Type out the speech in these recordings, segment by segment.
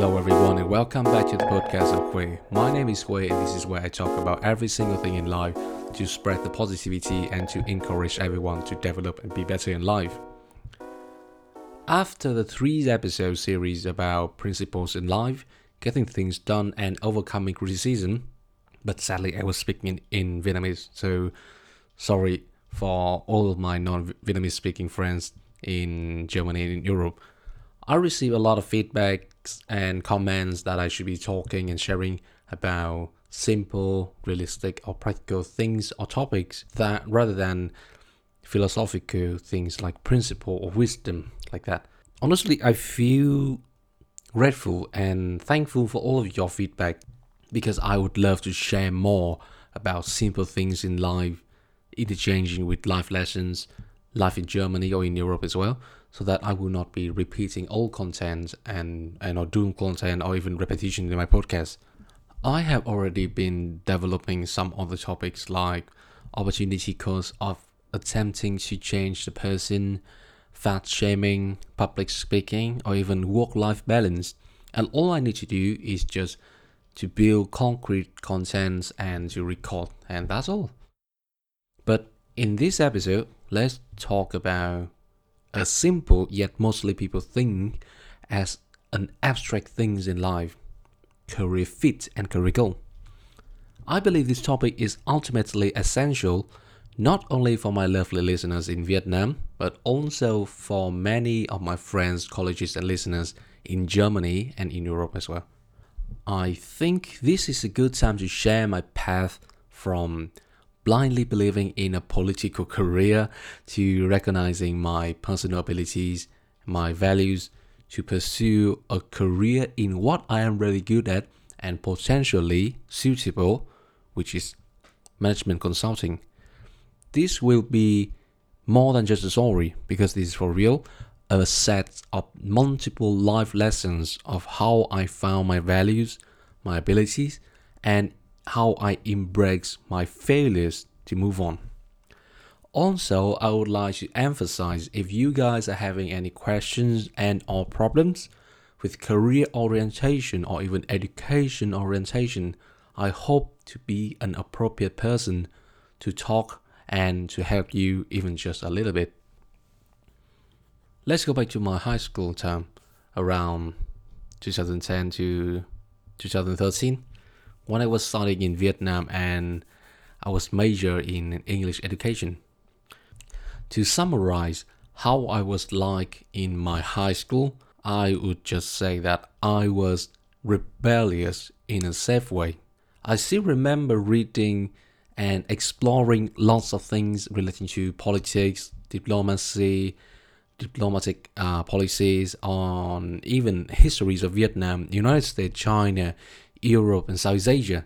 Hello, everyone, and welcome back to the podcast of Khue. My name is Khue, and this is where I talk about every single thing in life to spread the positivity and to encourage everyone to develop and be better in life. After the three episode series about principles in life, getting things done, and overcoming criticism, but sadly, I was speaking in, Vietnamese, so sorry for all of my non Vietnamese speaking friends in Germany and in Europe. I receive a lot of feedbacks and comments that I should be talking and sharing about simple, realistic, or practical things or topics that rather than philosophical things like principle or wisdom like that. Honestly, I feel grateful and thankful for all of your feedback because I would love to share more about simple things in life, interchanging with life lessons, life in Germany or in Europe as well so that I will not be repeating old content and, and or doom content or even repetition in my podcast. I have already been developing some other topics like opportunity cost of attempting to change the person, fat shaming, public speaking, or even work life balance. And all I need to do is just to build concrete contents and to record, and that's all. But in this episode, let's talk about a simple yet mostly people think as an abstract things in life career fit and career goal. I believe this topic is ultimately essential not only for my lovely listeners in Vietnam, but also for many of my friends, colleagues, and listeners in Germany and in Europe as well. I think this is a good time to share my path from blindly believing in a political career to recognizing my personal abilities, my values, to pursue a career in what I am really good at and potentially suitable, which is management consulting. This will be more than just a story because this is for real a set of multiple life lessons of how I found my values, my abilities, and how I embrace my failures to move on. Also, I would like to emphasize if you guys are having any questions and or problems with career orientation or even education orientation, I hope to be an appropriate person to talk and to help you even just a little bit. Let's go back to my high school time around 2010 to 2013 when I was studying in Vietnam and I was major in English education. To summarize how I was like in my high school, I would just say that I was rebellious in a safe way. I still remember reading and exploring lots of things relating to politics, diplomacy, diplomatic uh, policies, on even histories of Vietnam, United States, China, Europe, and South Asia,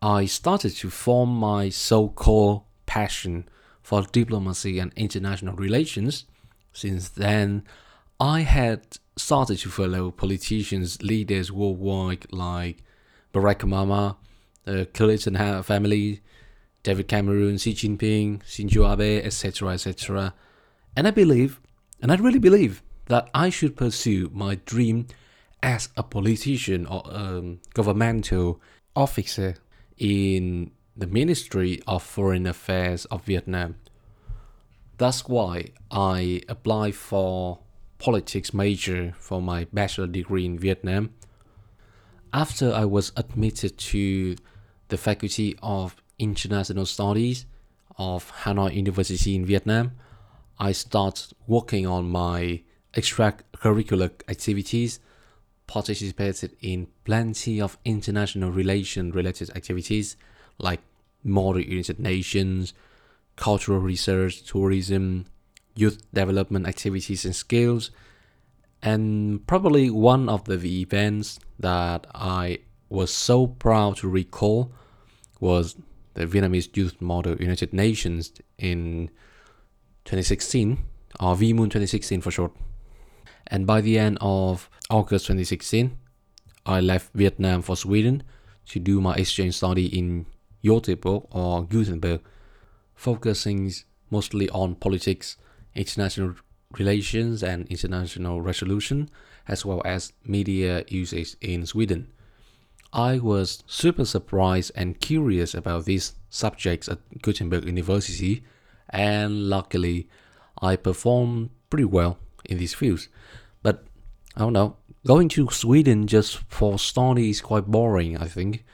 I started to form my so called passion for diplomacy and international relations. Since then, I had started to follow politicians, leaders worldwide like Barack Obama, the Clinton family, David Cameron, Xi Jinping, Shinzo Abe, etc., etc. And I believe, and I really believe, that I should pursue my dream as a politician or a um, governmental officer in the Ministry of Foreign Affairs of Vietnam. That's why I applied for politics major for my bachelor degree in Vietnam. After I was admitted to the Faculty of International Studies of Hanoi University in Vietnam, I started working on my extracurricular activities participated in plenty of international relation related activities like model United Nations, cultural research, tourism, youth development activities and skills. And probably one of the events that I was so proud to recall was the Vietnamese Youth Model United Nations in 2016, or VMUN 2016 for short. And by the end of August 2016, I left Vietnam for Sweden to do my exchange study in Göteborg or Gothenburg, focusing mostly on politics, international relations and international resolution, as well as media usage in Sweden. I was super surprised and curious about these subjects at Gothenburg University, and luckily, I performed pretty well in these fields. But I don't know, going to Sweden just for study is quite boring, I think.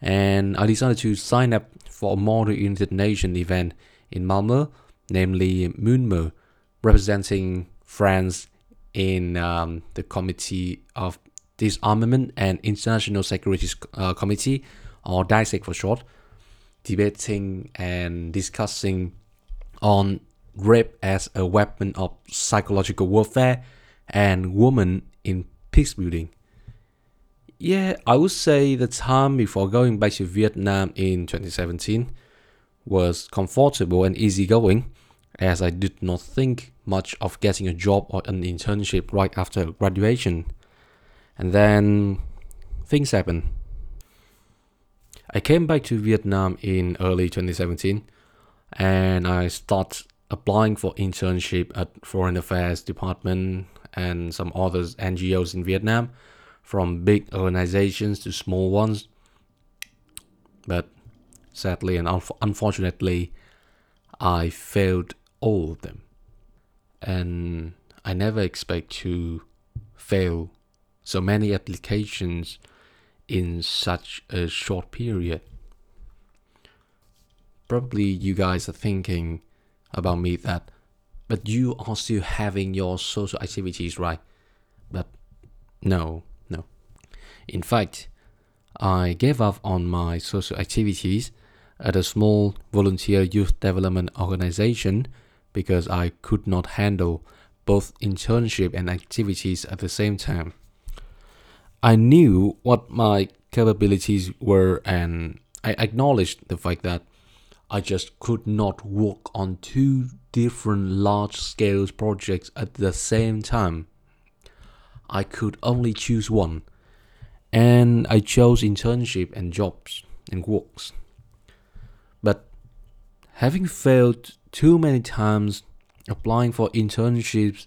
And I decided to sign up for a Model United Nation event in Malmö, namely MUNME, representing France in um, the Committee of Disarmament and International Security uh, Committee, or DISEC for short, debating and discussing on rape as a weapon of psychological warfare and women in peace building. Yeah, I would say the time before going back to Vietnam in 2017 was comfortable and easygoing, as I did not think much of getting a job or an internship right after graduation. And then things happened. I came back to Vietnam in early 2017 and I started applying for internship at Foreign Affairs Department and some other NGOs in Vietnam, from big organizations to small ones. But sadly and un- unfortunately, I failed all of them. And I never expect to fail so many applications in such a short period. Probably you guys are thinking about me that, but you are still having your social activities, right? But no, no. In fact, I gave up on my social activities at a small volunteer youth development organization because I could not handle both internship and activities at the same time. I knew what my capabilities were and I acknowledged the fact that I just could not work on two different large scale projects at the same time. I could only choose one, and I chose internship and jobs and works. But having failed too many times applying for internships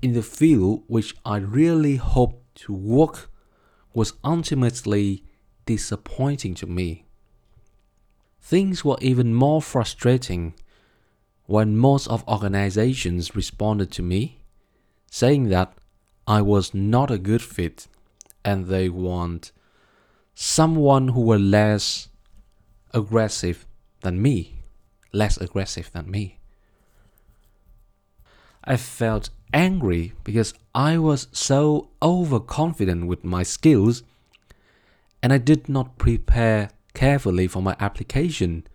in the field which I really hoped to work was ultimately disappointing to me. Things were even more frustrating when most of organizations responded to me saying that I was not a good fit and they want someone who were less aggressive than me, less aggressive than me. I felt angry because I was so overconfident with my skills and I did not prepare carefully for my application.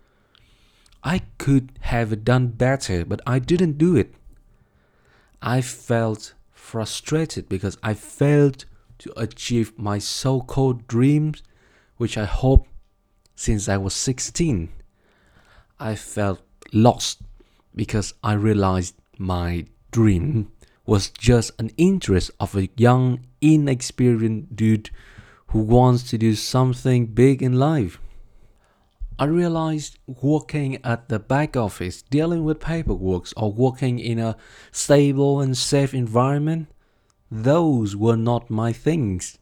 I could have done better, but I didn't do it. I felt frustrated because I failed to achieve my so called dreams, which I hoped since I was 16. I felt lost because I realized my dream was just an interest of a young, inexperienced dude who wants to do something big in life. I realized working at the back office, dealing with paperwork, or working in a stable and safe environment, those were not my things.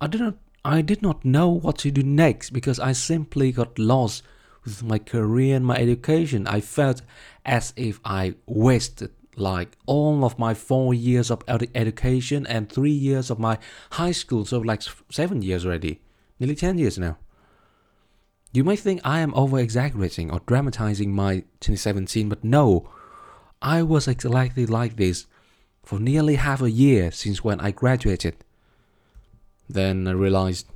I did not I did not know what to do next because I simply got lost with my career and my education. I felt as if I wasted like all of my four years of education and three years of my high school, so like seven years already, nearly 10 years now. You might think I am over exaggerating or dramatizing my 2017, but no, I was exactly like this for nearly half a year since when I graduated. Then I realized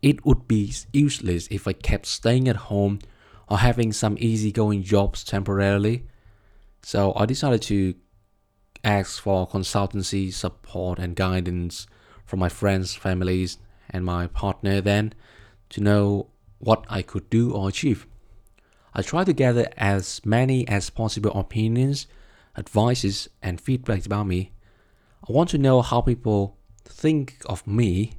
it would be useless if I kept staying at home or having some easygoing jobs temporarily. So I decided to ask for consultancy support and guidance from my friends, families, and my partner then to know what I could do or achieve. I try to gather as many as possible opinions, advices, and feedback about me. I want to know how people think of me,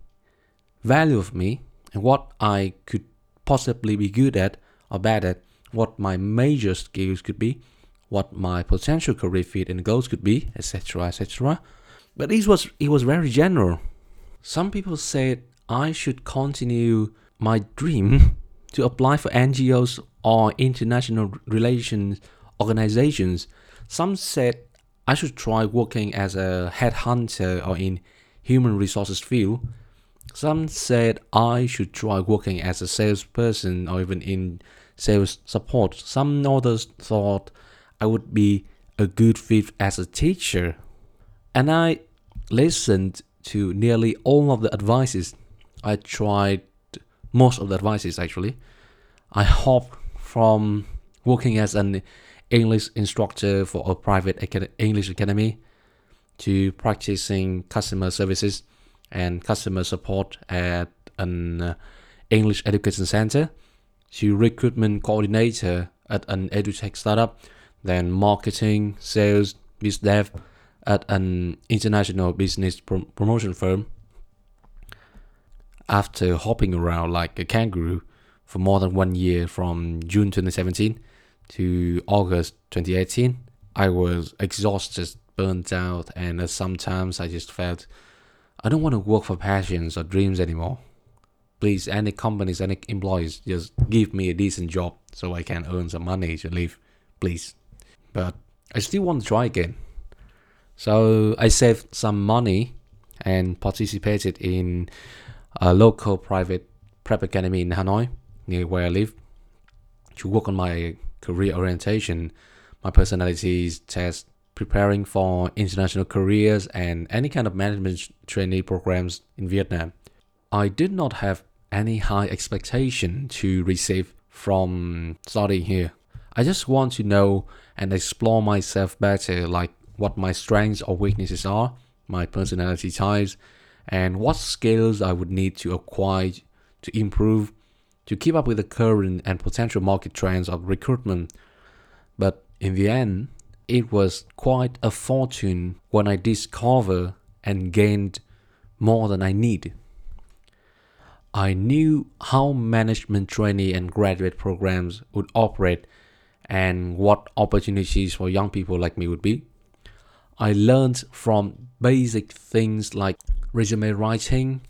value of me, and what I could possibly be good at or bad at, what my major skills could be, what my potential career fit and goals could be, etc., etc. But it was it was very general. Some people said I should continue my dream to apply for NGOs or international relations organizations. Some said I should try working as a headhunter or in human resources field. Some said I should try working as a salesperson or even in sales support. Some others thought I would be a good fit as a teacher. And I listened to nearly all of the advices. I tried most of the advices actually. I hopped from working as an English instructor for a private acad- English academy to practicing customer services and customer support at an uh, English education center to recruitment coordinator at an edutech startup, then marketing, sales, biz dev at an international business promotion firm. After hopping around like a kangaroo for more than one year from June 2017 to August 2018, I was exhausted, burnt out, and sometimes I just felt I don't want to work for passions or dreams anymore. Please, any companies, any employees, just give me a decent job so I can earn some money to live, please. But I still want to try again. So I saved some money and participated in a local private prep academy in Hanoi, near where I live, to work on my career orientation, my personalities test, preparing for international careers and any kind of management trainee programs in Vietnam. I did not have any high expectation to receive from studying here. I just want to know and explore myself better, like what my strengths or weaknesses are, my personality types, and what skills I would need to acquire to improve to keep up with the current and potential market trends of recruitment. But in the end, it was quite a fortune when I discovered and gained more than I need. I knew how management trainee and graduate programs would operate and what opportunities for young people like me would be. I learned from basic things like resume writing,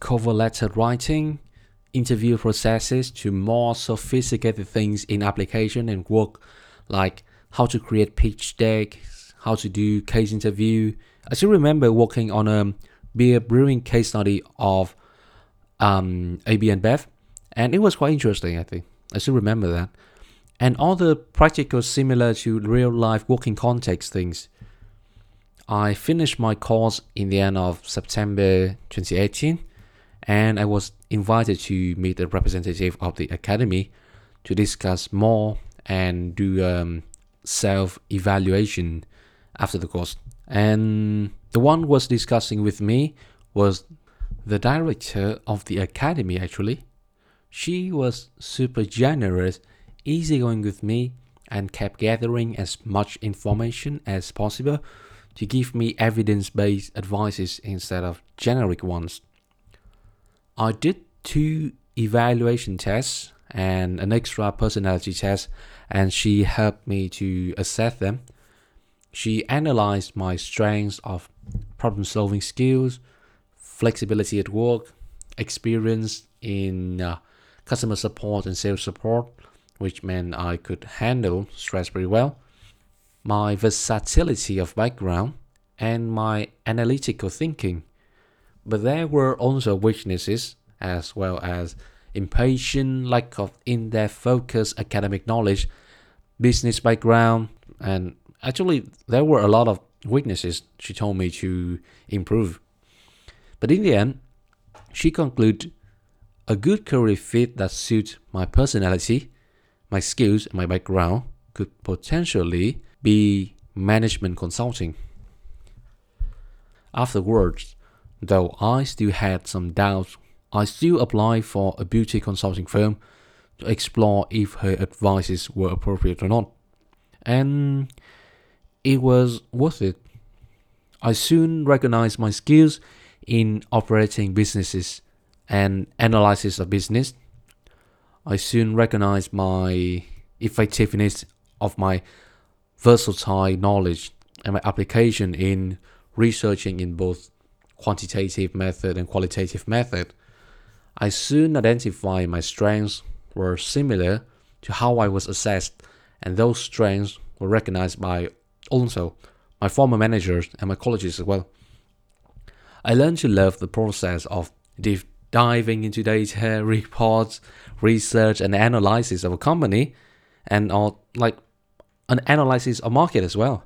cover letter writing, interview processes to more sophisticated things in application and work like how to create pitch deck, how to do case interview. I still remember working on a beer brewing case study of um, AB InBev, and it was quite interesting. I think I still remember that, and all the practical, similar to real life working context things. I finished my course in the end of September 2018 and I was invited to meet a representative of the academy to discuss more and do um, self evaluation after the course. And the one was discussing with me was the director of the academy actually. She was super generous, easygoing with me, and kept gathering as much information as possible to give me evidence based advices instead of generic ones. I did two evaluation tests and an extra personality test, and she helped me to assess them. She analyzed my strengths of problem solving skills, flexibility at work, experience in uh, customer support and sales support, which meant I could handle stress very well, my versatility of background, and my analytical thinking. But there were also weaknesses, as well as impatient, lack of in depth focus, academic knowledge, business background, and actually, there were a lot of weaknesses she told me to improve. But in the end, she concluded a good career fit that suits my personality, my skills, and my background could potentially be management consulting. Afterwards, Though I still had some doubts, I still applied for a boutique consulting firm to explore if her advices were appropriate or not. And it was worth it. I soon recognized my skills in operating businesses and analysis of business. I soon recognized my effectiveness of my versatile knowledge and my application in researching in both quantitative method and qualitative method, I soon identified my strengths were similar to how I was assessed, and those strengths were recognized by also my former managers and my colleagues as well. I learned to love the process of deep diving into data, reports, research, and analysis of a company, and all like an analyzes a market as well.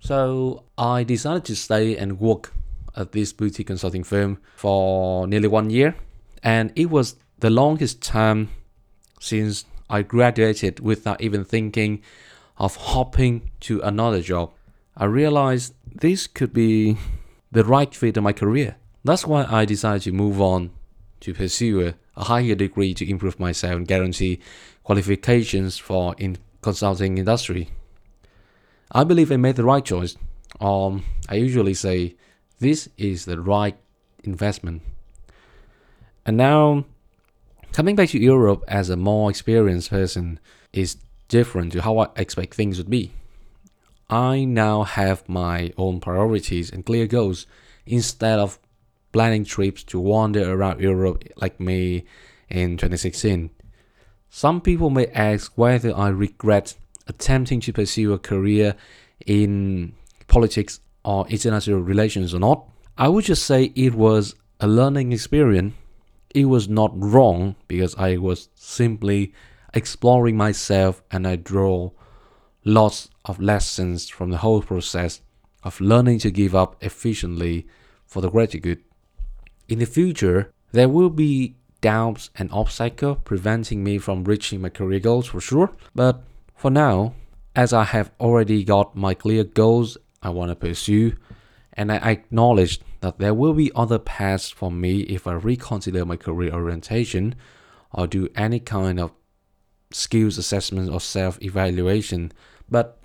So I decided to stay and work at this boutique consulting firm for nearly one year, and it was the longest time since I graduated without even thinking of hopping to another job. I realized this could be the right fit in my career. That's why I decided to move on to pursue a higher degree to improve myself and guarantee qualifications for in consulting industry. I believe I made the right choice. Um, I usually say this is the right investment. And now, coming back to Europe as a more experienced person is different to how I expect things would be. I now have my own priorities and clear goals instead of planning trips to wander around Europe like me in 2016. Some people may ask whether I regret attempting to pursue a career in politics or international relations or not. I would just say it was a learning experience. It was not wrong because I was simply exploring myself and I draw lots of lessons from the whole process of learning to give up efficiently for the greater good. In the future, there will be doubts and obstacles preventing me from reaching my career goals for sure, but for now, as I have already got my clear goals I want to pursue, and I acknowledge that there will be other paths for me if I reconsider my career orientation or do any kind of skills assessment or self evaluation. But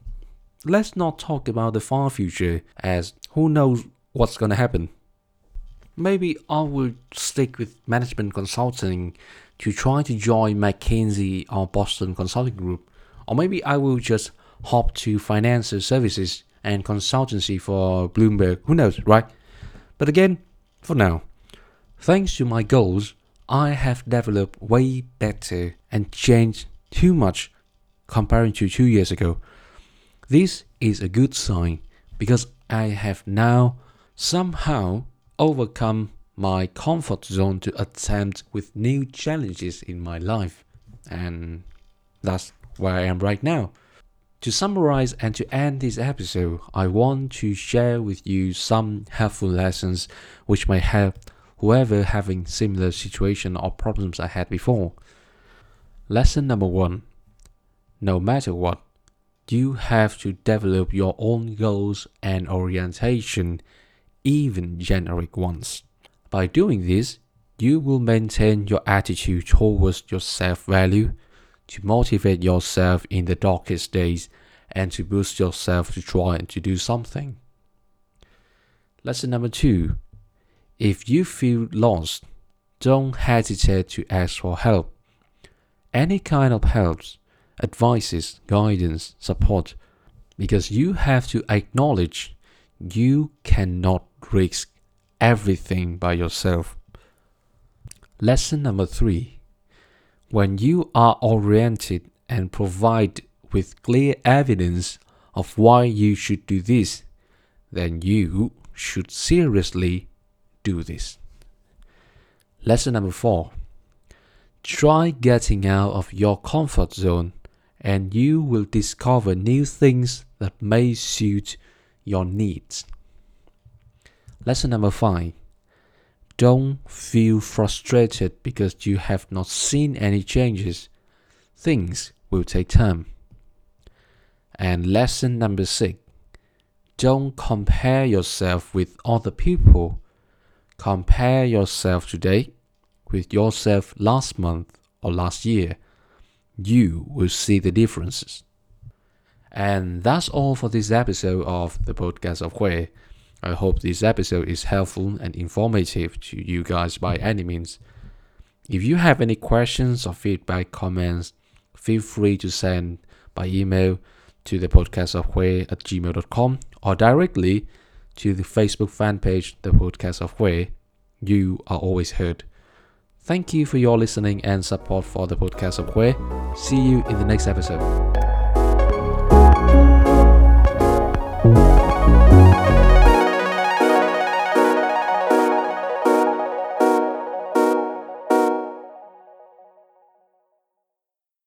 let's not talk about the far future, as who knows what's gonna happen. Maybe I will stick with management consulting to try to join McKinsey or Boston Consulting Group, or maybe I will just hop to financial services and consultancy for Bloomberg. Who knows, right? But again, for now, thanks to my goals, I have developed way better and changed too much comparing to two years ago. This is a good sign because I have now somehow overcome my comfort zone to attempt with new challenges in my life. And that's where I am right now. To summarize and to end this episode, I want to share with you some helpful lessons which may help whoever having similar situation or problems I had before. Lesson number one No matter what, you have to develop your own goals and orientation, even generic ones. By doing this, you will maintain your attitude towards your self value, to motivate yourself in the darkest days, and to boost yourself to try and to do something. Lesson number two If you feel lost, don't hesitate to ask for help any kind of help, advices, guidance, support, because you have to acknowledge you cannot risk everything by yourself. Lesson number three when you are oriented and provide with clear evidence of why you should do this, then you should seriously do this. Lesson number four Try getting out of your comfort zone and you will discover new things that may suit your needs. Lesson number five Don't feel frustrated because you have not seen any changes. Things will take time. And lesson number six Don't compare yourself with other people. Compare yourself today with yourself last month or last year, you will see the differences. And that's all for this episode of the podcast of Khue. I hope this episode is helpful and informative to you guys by any means. If you have any questions or feedback, comments, feel free to send by email to the podcast of Khue at gmail.com or directly to the Facebook fan page, The Podcast of Khue. You are always heard. Thank you for your listening and support for the podcast of Khue. See you in the next episode.